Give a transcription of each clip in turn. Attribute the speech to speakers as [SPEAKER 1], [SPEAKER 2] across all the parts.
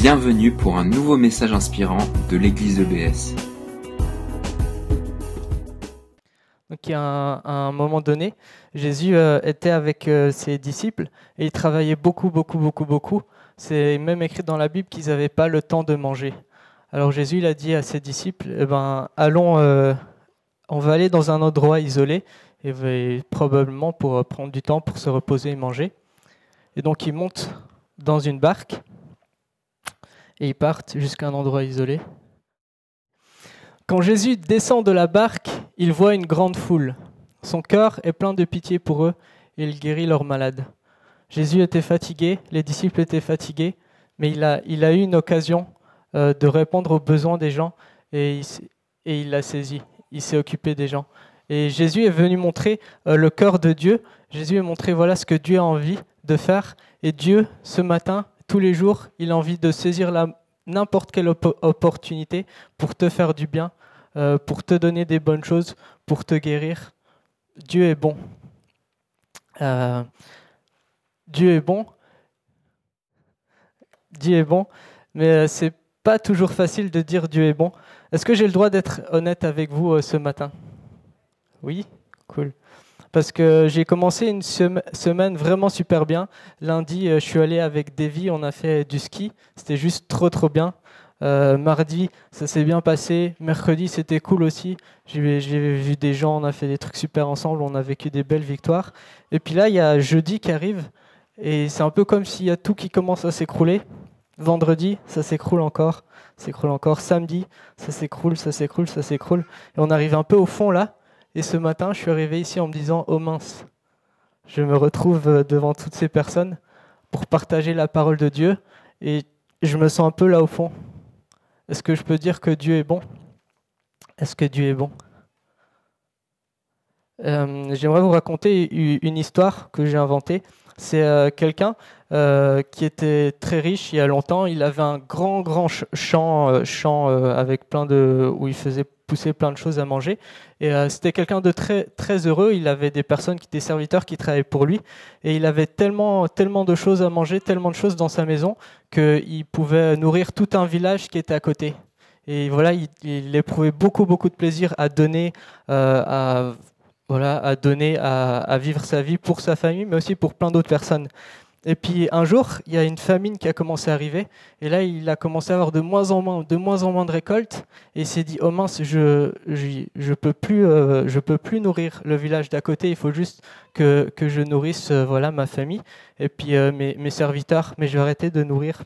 [SPEAKER 1] Bienvenue pour un nouveau message inspirant de l'église EBS.
[SPEAKER 2] Donc, il a un, moment donné, Jésus euh, était avec euh, ses disciples et il travaillait beaucoup, beaucoup, beaucoup, beaucoup. C'est même écrit dans la Bible qu'ils n'avaient pas le temps de manger. Alors Jésus il a dit à ses disciples, eh ben, allons, euh, on va aller dans un endroit isolé probablement pour prendre du temps pour se reposer et manger. Et donc ils montent dans une barque et ils partent jusqu'à un endroit isolé. Quand Jésus descend de la barque, il voit une grande foule. Son cœur est plein de pitié pour eux et il guérit leurs malades. Jésus était fatigué, les disciples étaient fatigués, mais il a, il a eu une occasion euh, de répondre aux besoins des gens et il, l'a saisi. Il s'est occupé des gens. Et Jésus est venu montrer euh, le cœur de Dieu. Jésus a montré voilà ce que Dieu a envie de faire. Et Dieu, ce matin, tous les jours, il a envie de saisir n'importe quelle op opportunité pour te faire du bien, euh, pour te donner des bonnes choses, pour te guérir. Dieu est bon. Euh, Dieu est bon. Dieu est bon, mais euh, c'est pas toujours facile de dire Dieu est bon. Est-ce que j'ai le droit d'être honnête avec vous ce matin? Oui? Cool. Parce que j'ai commencé une semaine vraiment super bien. Lundi, euh, je suis allé avec Davy, on a fait du ski. C'était juste trop trop bien. Euh, mardi, ça s'est bien passé. Mercredi, c'était cool aussi. J'ai vu des gens, on a fait des trucs super ensemble, on a vécu des belles victoires. Et puis là, il y a jeudi qui arrive. Et c'est un peu comme s'il y a tout qui commence à s'écrouler. Vendredi, ça s'écroule encore, s'écroule encore. Samedi, ça s'écroule, ça s'écroule, ça s'écroule. Et on arrive un peu au fond là. Et ce matin, je suis arrivé ici en me disant Oh mince, je me retrouve euh, devant toutes ces personnes pour partager la parole de Dieu. Et je me sens un peu là au fond. Est-ce que je peux dire que Dieu est bon? Est-ce que Dieu est bon? Euh, J'aimerais vous raconter une histoire que j'ai inventée. C'est euh, quelqu'un qui était très riche il y a longtemps. Il avait un grand, grand champ, champ avec plein de, où il faisait pousser plein de choses à manger. Et euh, c'était quelqu'un de très, très heureux. Il avait des personnes, des serviteurs qui travaillaient pour lui. Et il avait tellement, tellement de choses à manger, tellement de choses dans sa maison, qu'il pouvait nourrir tout un village qui était à côté. Et voilà, il, éprouvait beaucoup, beaucoup de plaisir à donner, euh, à voilà, à donner, à, vivre sa vie pour sa famille, mais aussi pour plein d'autres personnes. Et puis un jour, il y a une famine qui a commencé à arriver, et là, il a commencé à avoir de moins en moins, de moins en moins de récoltes, et il s'est dit oh mince, je, je, je peux plus, euh, peux plus nourrir le village d'à côté. Il faut juste que, que je nourrisse, euh, voilà, ma famille, et puis euh, mes, serviteurs, mais je vais arrêter de nourrir.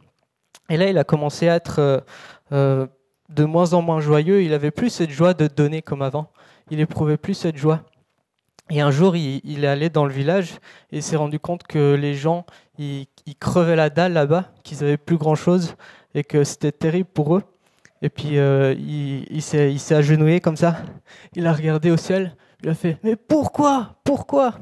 [SPEAKER 2] Et là, il a commencé à être de moins en moins joyeux. Il avait plus cette joie de donner comme avant. Il éprouvait plus cette joie. Et un jour, il, est allé dans le village et s'est rendu compte que les gens, ils, ils crevaient la dalle là-bas, qu'ils avaient plus grand-chose et que c'était terrible pour eux. Et puis, euh, il, il s'est agenouillé comme ça. Il a regardé au ciel. Il a fait Mais pourquoi? Pourquoi?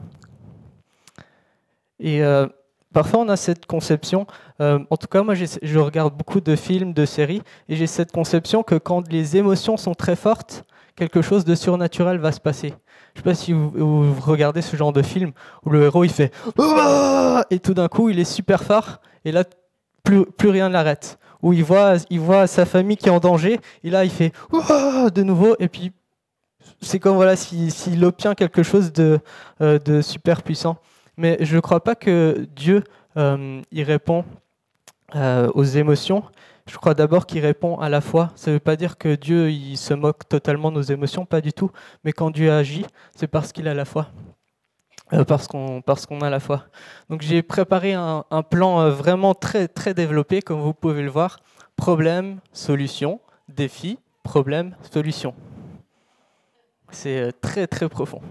[SPEAKER 2] Et euh, parfois, on a cette conception. Euh, en tout cas, moi, je regarde beaucoup de films, de séries, et j'ai cette conception que quand les émotions sont très fortes, quelque chose de surnaturel va se passer. Je ne sais pas si vous, regardez ce genre de film où le héros il fait et tout d'un coup il est super fort et là plus, rien ne l'arrête. Où il voit, il voit sa famille qui est en danger et là il fait de nouveau et puis c'est comme voilà s'il si, obtient quelque chose de, euh, de super puissant. Mais je ne crois pas que Dieu euh, répond euh, aux émotions, je crois d'abord qu'il répond à la foi. Ça ne veut pas dire que Dieu il se moque totalement de nos émotions, pas du tout. Mais quand Dieu agit, c'est parce qu'il a la foi. Euh, parce qu'on a la foi. Donc j'ai préparé un, un, plan euh, vraiment très très développé, comme vous pouvez le voir. Problème, solution, défi, problème, solution. C'est euh, très très profond.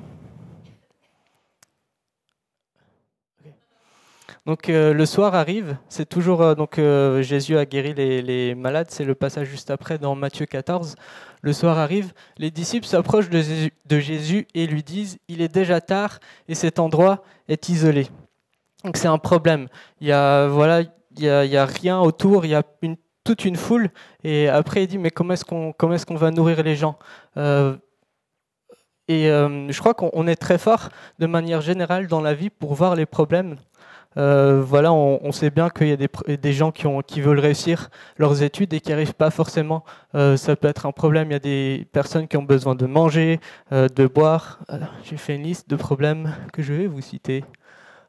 [SPEAKER 2] Donc euh, le soir arrive, c'est toujours euh, donc euh, Jésus a guéri les, malades, c'est le passage juste après dans Matthieu 14. Le soir arrive, les disciples s'approchent de, Jésus et lui disent il est déjà tard et cet endroit est isolé. Donc c'est un problème. Il y a voilà, il y a, rien autour, il y a toute une foule et après il dit mais comment est-ce qu'on comment est-ce qu'on va nourrir les gens et je crois qu'on est très fort de manière générale dans la vie pour voir les problèmes Euh, voilà, on, sait bien qu'il y a des, gens qui, veulent réussir leurs études et qui n'arrivent pas forcément. Euh, ça peut être un problème. Il y a des personnes qui ont besoin de manger, euh, de boire. J'ai fait une liste de problèmes que je vais vous citer.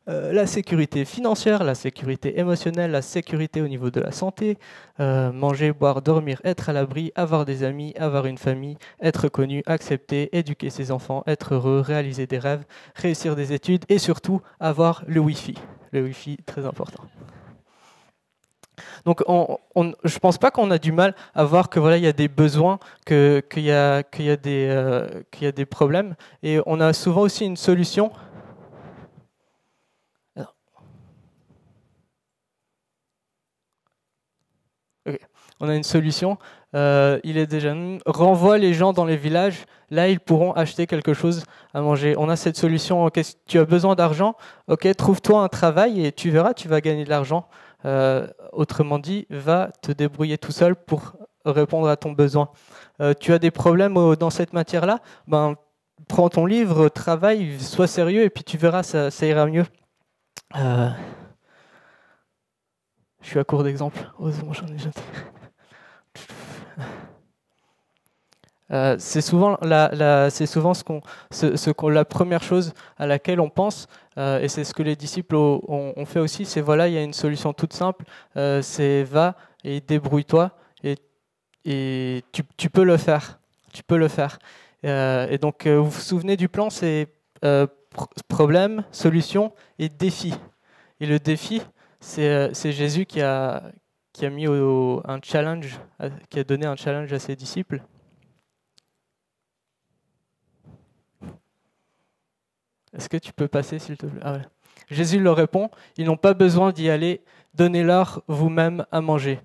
[SPEAKER 2] la sécurité financière, la sécurité émotionnelle, la sécurité au niveau de la santé, manger, boire, dormir, être à l'abri, avoir des amis, avoir une famille, être connu, accepter, éduquer ses enfants, être heureux, réaliser des rêves, réussir des études et surtout avoir le Wi-Fi le Wi-Fi, très important. Donc, on, je ne pense pas qu'on a du mal à voir que voilà, il y a des besoins, qu'il y, a, y, des, euh, y a des problèmes, et on a souvent aussi une solution. On a une solution. Euh, il est déjà renvoie les gens dans les villages. Là, ils pourront acheter quelque chose à manger. On a cette solution. tu as besoin d'argent Ok, trouve-toi un travail et tu verras, tu vas gagner de l'argent. Euh, autrement dit, va te débrouiller tout seul pour répondre à ton besoin. Euh, tu as des problèmes dans cette matière-là? Ben, prends ton livre, travaille, sois sérieux et puis tu verras, ça, ça ira mieux. je suis à court d'exemples. j'en ai jeté. Euh, c'est souvent, la, c'est souvent ce qu'on, ce, la première chose à laquelle on pense, euh, et c'est ce que les disciples ont, fait aussi, c'est voilà, il y a une solution toute simple, euh, c'est va et débrouille-toi, et, et tu, peux le faire. Tu peux le faire. et donc, vous vous souvenez du plan, c'est problème, solution et défi. Et le défi, c'est, Jésus qui a, qui a mis un challenge, qui a donné un challenge à ses disciples. Est-ce que tu peux passer, s'il te plaît? Ah, Jésus leur répond, ils n'ont pas besoin d'y aller, donnez-leur vous-même à manger.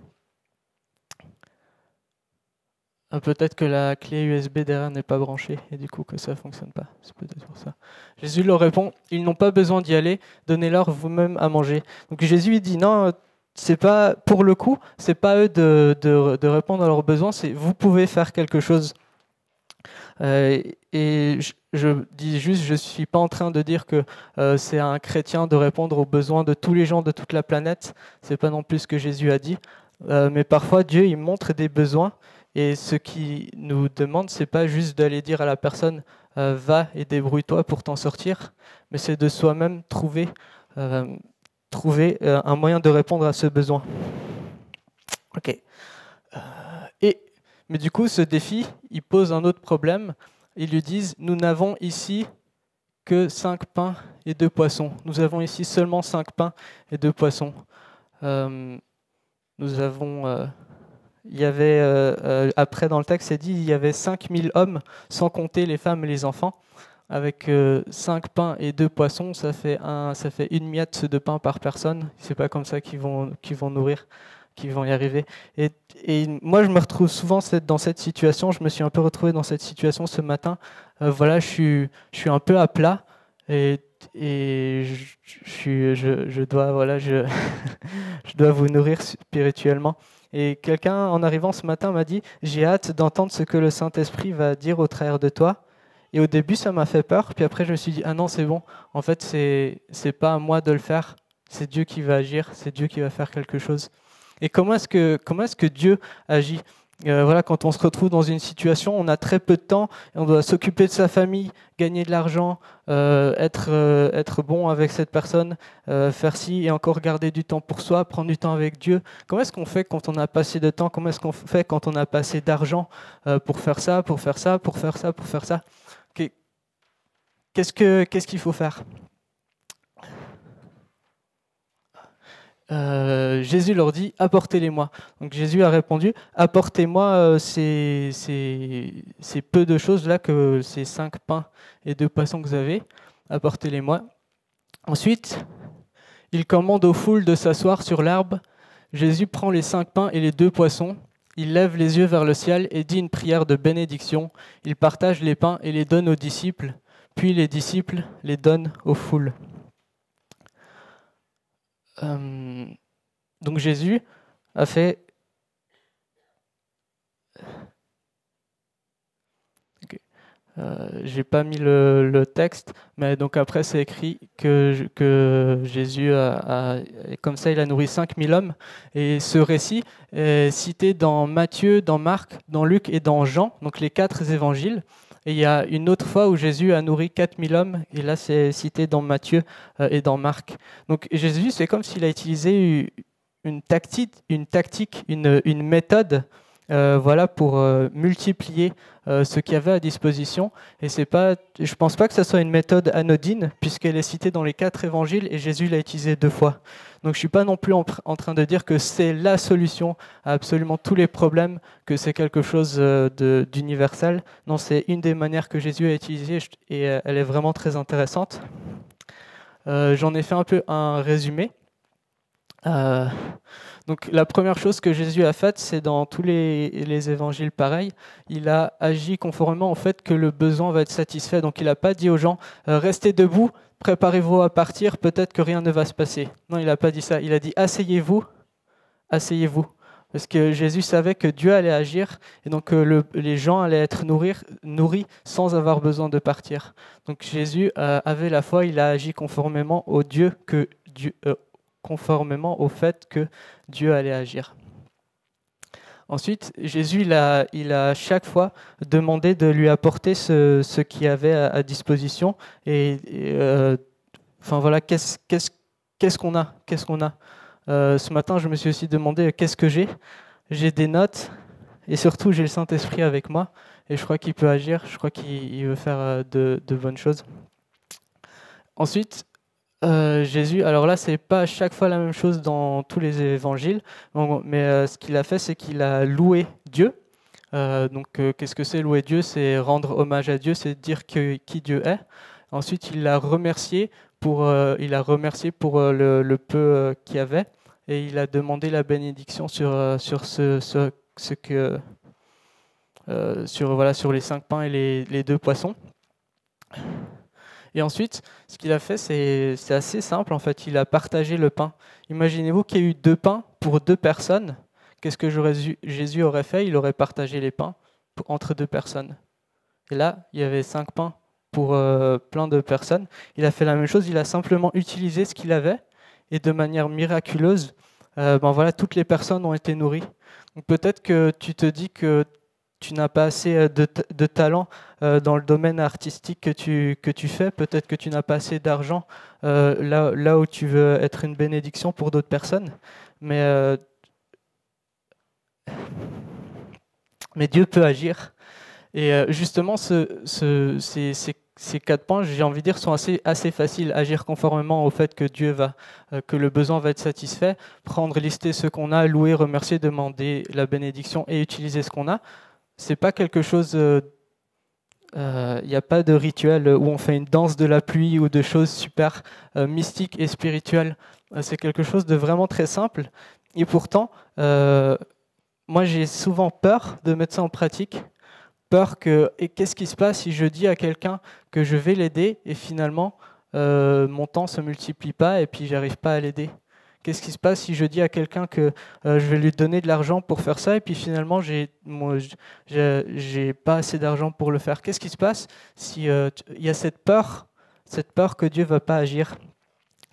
[SPEAKER 2] Ah, peut-être que la clé USB derrière n'est pas branchée et du coup que ça ne fonctionne pas. C'est peut-être pour ça. Jésus leur répond, ils n'ont pas besoin d'y aller, donnez-leur vous-même à manger. Donc Jésus dit, non, c'est pas pour le coup, c'est pas eux de, de, répondre à leurs besoins, c'est vous pouvez faire quelque chose. Euh, et je, dis juste, je suis pas en train de dire que euh, c'est à un chrétien de répondre aux besoins de tous les gens de toute la planète. C'est pas non plus ce que Jésus a dit. Euh, mais parfois, Dieu, il montre des besoins. Et ce qu'il nous demande, c'est pas juste d'aller dire à la personne va et débrouille-toi pour t'en sortir, mais c'est de soi-même trouver trouver un moyen de répondre à ce besoin. Ok. Euh, mais du coup, ce défi, il pose un autre problème. Ils lui disent, nous n'avons ici que cinq pains et deux poissons. Nous avons ici seulement cinq pains et deux poissons. Euh, nous avons... il y avait, après dans le texte, c'est dit, il y avait 5000 hommes, sans compter les femmes et les enfants avec euh, cinq pains et deux poissons, ça fait, un, ça fait une miette de pain par personne. C'est pas comme ça qu'ils vont nourrir, qu'ils vont y arriver. Et, moi, je me retrouve souvent dans cette situation. Je me suis un peu retrouvé dans cette situation ce matin. Euh, voilà, je suis, un peu à plat et, je, dois, voilà, je, dois vous nourrir spirituellement. Et quelqu'un, en arrivant ce matin, m'a dit J'ai hâte d'entendre ce que le Saint-Esprit va dire au travers de toi. Et au début, ça m'a fait peur. Puis après, je me suis dit, ah non, c'est bon. En fait, c'est pas à moi de le faire. C'est Dieu qui va agir. C'est Dieu qui va faire quelque chose. Et comment est-ce que comment est-ce que Dieu agit? Euh, Voilà, quand on se retrouve dans une situation, on a très peu de temps et on doit s'occuper de sa famille, gagner de l'argent, euh, être euh, être bon avec cette personne, faire ci et encore garder du temps pour soi, prendre du temps avec Dieu. Comment est-ce qu'on fait quand on a passé de temps? Comment est-ce qu'on fait quand on a passé d'argent pour faire ça, pour faire ça, pour faire ça, pour faire ça? Qu'est-ce qu'il faut faire? Euh, Jésus leur dit apportez-les-moi. Donc Jésus a répondu apportez-moi euh, ces, ces, peu de choses là que ces cinq pains et deux poissons que vous avez, apportez-les-moi. Ensuite, il commande aux foules de s'asseoir sur l'herbe. Jésus prend les cinq pains et les deux poissons. Il lève les yeux vers le ciel et dit une prière de bénédiction. Il partage les pains et les donne aux disciples puis les disciples les donnent aux foules. Euh, donc Jésus a fait euh, j'ai pas mis le, texte, mais donc après c'est écrit que, que Jésus a, comme ça il a nourri 5000 hommes. Et ce récit est cité dans Matthieu, dans Marc, dans Luc et dans Jean, donc les quatre évangiles. Et il y a une autre fois où Jésus a nourri 4000 hommes, et là c'est cité dans Matthieu euh, et dans Marc. Donc Jésus, c'est comme s'il a utilisé une tactique, une, tactique, une, une méthode euh, voilà, pour euh, multiplier euh, ce qu'il y avait à disposition. Et c'est pas, je pense pas que ce soit une méthode anodine, puisqu'elle est citée dans les quatre évangiles et Jésus l'a utilisée deux fois. Donc je suis pas non plus en, train de dire que c'est la solution à absolument tous les problèmes, que c'est quelque chose d'universel. Non, c'est une des manières que Jésus a utilisées et elle est vraiment très intéressante. J'en ai fait un peu un résumé. Donc la première chose que Jésus a faite, c'est dans tous les, évangiles pareils, il a agi conformément au fait que le besoin va être satisfait. Donc il n'a pas dit aux gens, euh, restez debout, préparez-vous à partir, peut-être que rien ne va se passer. Non, il n'a pas dit ça. Il a dit, asseyez-vous, asseyez-vous. Parce que Jésus savait que Dieu allait agir et donc que les gens allaient être nourris, sans avoir besoin de partir. Donc Jésus euh, avait la foi, il a agi conformément au Dieu que Dieu, euh, conformément au fait que Dieu allait agir. Ensuite, Jésus, il a, il a chaque fois demandé de lui apporter ce, ce qu'il avait à, disposition. Et, euh, enfin voilà, qu'est-ce qu'on a? Qu'est-ce qu'on a? Euh, Ce matin, je me suis aussi demandé qu'est-ce que j'ai? J'ai des notes et surtout j'ai le Saint-Esprit avec moi. Et je crois qu'il peut agir. Je crois qu'il veut faire euh, de, de bonnes choses. Ensuite, euh, Jésus, alors là, c'est pas à chaque fois la même chose dans tous les évangiles, mais euh, ce qu'il a fait, c'est qu'il a loué Dieu. Euh, donc, qu'est-ce que c'est louer Dieu? C'est rendre hommage à Dieu, c'est dire qui Dieu est. Ensuite, il l'a remercié pour, il a remercié pour le, peu qu'il avait, et il a demandé la bénédiction sur, sur ce, ce, que, sur voilà sur les cinq pains et les, les deux poissons. Et ensuite, ce qu'il a fait, c'est assez simple. En fait, il a partagé le pain. Imaginez-vous qu'il y a eu deux pains pour deux personnes. Qu'est-ce que Jésus aurait fait? Il aurait partagé les pains entre deux personnes. Et là, il y avait cinq pains pour euh, plein de personnes. Il a fait la même chose. Il a simplement utilisé ce qu'il avait et de manière miraculeuse, euh, ben voilà, toutes les personnes ont été nourries. peut-être que tu te dis que tu n'as pas assez euh, de, talent euh, dans le domaine artistique que tu, fais, peut-être que tu n'as pas assez d'argent euh, là, où tu veux être une bénédiction pour d'autres personnes, mais, Dieu peut agir. Et justement, ce, ce, ces, ces, quatre points, j'ai envie de dire, sont assez, assez faciles. Agir conformément au fait que Dieu va, que le besoin va être satisfait, prendre, lister ce qu'on a, louer, remercier, demander la bénédiction et utiliser ce qu'on a c'est pas quelque chose. Il euh, n'y euh, a pas de rituel où on fait une danse de la pluie ou de choses super euh, mystiques et spirituelles. c'est quelque chose de vraiment très simple. Et pourtant, moi j'ai souvent peur de mettre ça en pratique. Peur que. Et qu'est-ce qui se passe si je dis à quelqu'un que je vais l'aider et finalement mon temps se multiplie pas et puis j'arrive pas à l'aider? Qu'est-ce qui se passe si je dis à quelqu'un que euh, je vais lui donner de l'argent pour faire ça et puis finalement j'ai j'ai pas assez d'argent pour le faire? Qu'est-ce qui se passe si euh, il y a cette peur, cette peur que Dieu va pas agir?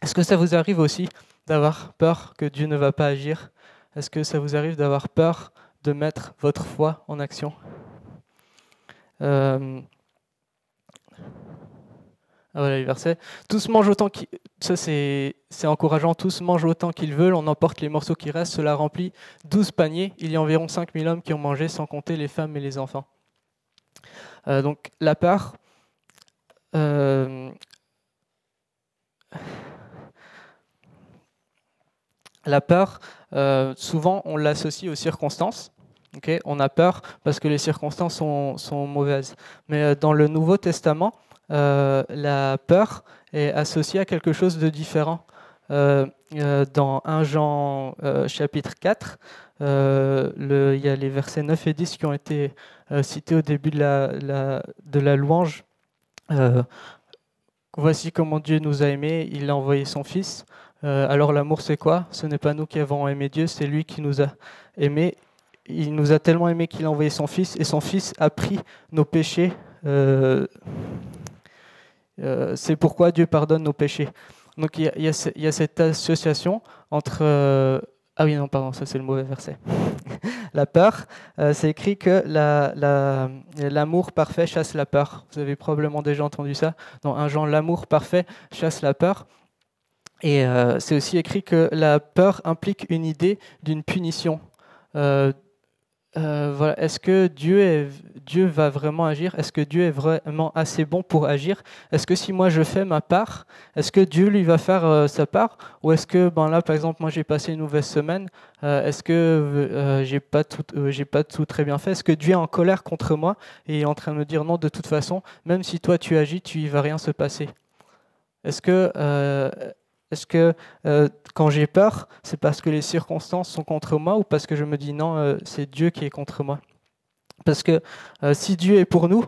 [SPEAKER 2] Est-ce que ça vous arrive aussi d'avoir peur que Dieu ne va pas agir? Est-ce que ça vous arrive d'avoir peur de mettre votre foi en action? Euh, ah, voilà les versets. Tous mangent autant qu'ils... Ça, c'est, encourageant. Tous mangent autant qu'ils veulent. On emporte les morceaux qui restent. Cela remplit 12 paniers. Il y a environ 5000 hommes qui ont mangé, sans compter les femmes et les enfants. Euh, donc, la peur... Euh, la euh, souvent, on l'associe aux circonstances. on a peur parce que les circonstances sont, mauvaises. Mais dans le Nouveau Testament, euh, la peur est associée à quelque chose de différent. Euh, euh, dans 1 Jean chapitre 4, il y a les versets 9 et 10 qui ont été cités au début de la, de la louange. Voici comment Dieu nous a aimés, il a envoyé son Fils. alors l'amour c'est quoi? Ce n'est pas nous qui avons aimé Dieu, c'est lui qui nous a aimés. Il nous a tellement aimés qu'il a envoyé son Fils et son Fils a pris nos péchés c'est pourquoi Dieu pardonne nos péchés. Donc il y, a, cette association entre... ah oui, non, pardon, ça c'est le mauvais verset. la peur, c'est écrit que l'amour parfait chasse la peur. Vous avez probablement déjà entendu ça. Dans un genre, l'amour parfait chasse la peur. Et euh, c'est aussi écrit que la peur implique une idée d'une punition. Euh, euh, voilà. Est-ce que Dieu, va vraiment agir? Est-ce que Dieu est vraiment assez bon pour agir? Est-ce que si moi je fais ma part, est-ce que Dieu lui va faire sa part? Ou est-ce que, ben là par exemple, moi j'ai passé une mauvaise semaine, est-ce que j'ai pas tout, pas tout très bien fait? Est-ce que Dieu est en colère contre moi et est en train de me dire non de toute façon, même si toi tu agis, tu y va rien se passer? Est-ce que est-ce que euh, quand j'ai peur, c'est parce que les circonstances sont contre moi ou parce que je me dis non, euh, c'est Dieu qui est contre moi? Parce que euh, si Dieu est pour nous,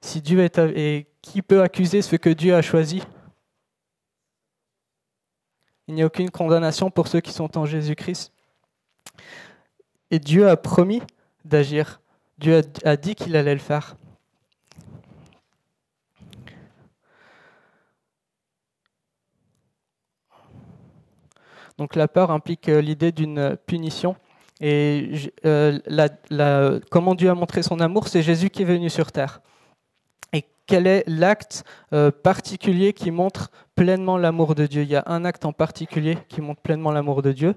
[SPEAKER 2] si Dieu est et qui peut accuser ce que Dieu a choisi? Il n'y a aucune condamnation pour ceux qui sont en Jésus-Christ. Et Dieu a promis d'agir. Dieu a dit qu'il allait le faire. Donc la peur implique euh, l'idée d'une punition. Et euh, comment Dieu a montré son amour, c'est Jésus qui est venu sur terre. Et quel est l'acte euh, particulier qui montre pleinement l'amour de Dieu? Il y a un acte en particulier qui montre pleinement l'amour de Dieu.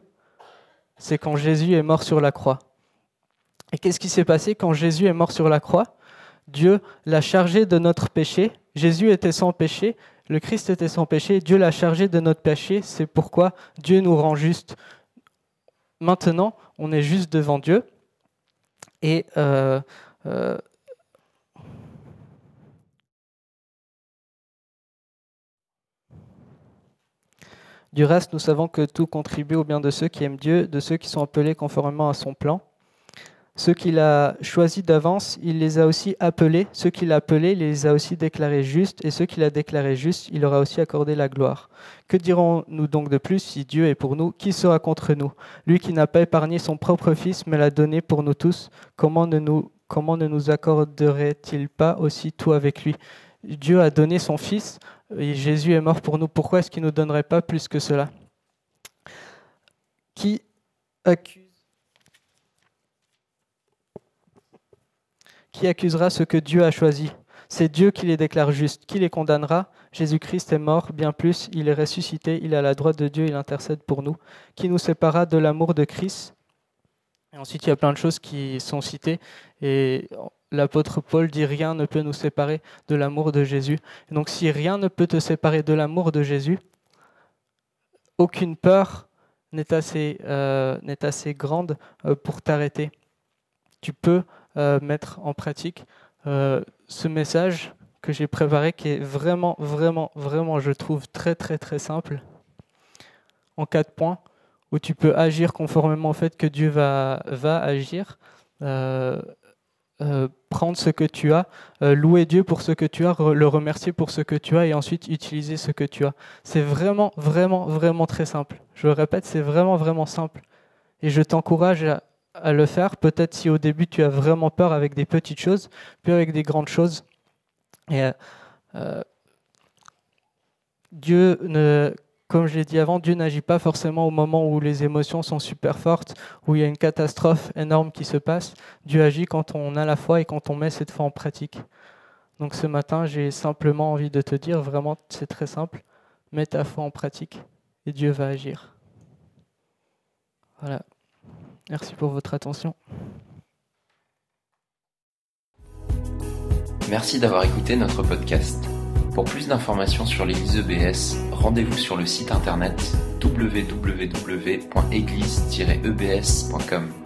[SPEAKER 2] C'est quand Jésus est mort sur la croix. Et qu'est-ce qui s'est passé quand Jésus est mort sur la croix? Dieu l'a chargé de notre péché. Jésus était sans péché, le Christ était sans péché, Dieu l'a chargé de notre péché, c'est pourquoi Dieu nous rend juste. Maintenant, on est juste devant Dieu. Et euh, euh, du reste, nous savons que tout contribue au bien de ceux qui aiment Dieu, de ceux qui sont appelés conformément à son plan. Ceux qu'il a choisis d'avance, il les a aussi appelés. Ceux qu'il a appelés, il les a aussi déclarés justes. Et ceux qu'il a déclarés justes, il leur a aussi accordé la gloire. Que dirons-nous donc de plus si Dieu est pour nous? Qui sera contre nous? Lui qui n'a pas épargné son propre Fils, mais l'a donné pour nous tous, comment ne nous, comment ne nous accorderait-il pas aussi tout avec lui? Dieu a donné son Fils et Jésus est mort pour nous. Pourquoi est-ce qu'il ne nous donnerait pas plus que cela? Qui accuse Qui accusera ce que Dieu a choisi? C'est Dieu qui les déclare justes. Qui les condamnera? Jésus-Christ est mort, bien plus, il est ressuscité, il est à la droite de Dieu, il intercède pour nous. Qui nous séparera de l'amour de Christ? Et ensuite, il y a plein de choses qui sont citées. Et l'apôtre Paul dit rien ne peut nous séparer de l'amour de Jésus. donc, si rien ne peut te séparer de l'amour de Jésus, aucune peur n'est assez, euh, assez grande euh, pour t'arrêter. Tu peux mettre en pratique euh, ce message que j'ai préparé qui est vraiment, vraiment, vraiment, je trouve très, très, très simple en quatre points où tu peux agir conformément au fait que Dieu va, va agir. Euh, prendre ce que tu as, louer Dieu pour ce que tu as, le remercier pour ce que tu as et ensuite utiliser ce que tu as. C'est vraiment, vraiment, vraiment très simple. Je le répète, c'est vraiment, vraiment simple. Et je t'encourage à, à le faire. Peut-être si au début tu as vraiment peur avec des petites choses, puis avec des grandes choses. Et euh, Dieu ne, comme je l'ai dit avant, Dieu n'agit pas forcément au moment où les émotions sont super fortes, où il y a une catastrophe énorme qui se passe. Dieu agit quand on a la foi et quand on met cette foi en pratique. Donc ce matin, j'ai simplement envie de te dire, vraiment, c'est très simple, mets ta foi en pratique et Dieu va agir. Voilà. Merci pour votre attention.
[SPEAKER 1] Merci d'avoir écouté notre podcast. Pour plus d'informations sur l'Église EBS, rendez-vous sur le site internet www.église-ebs.com.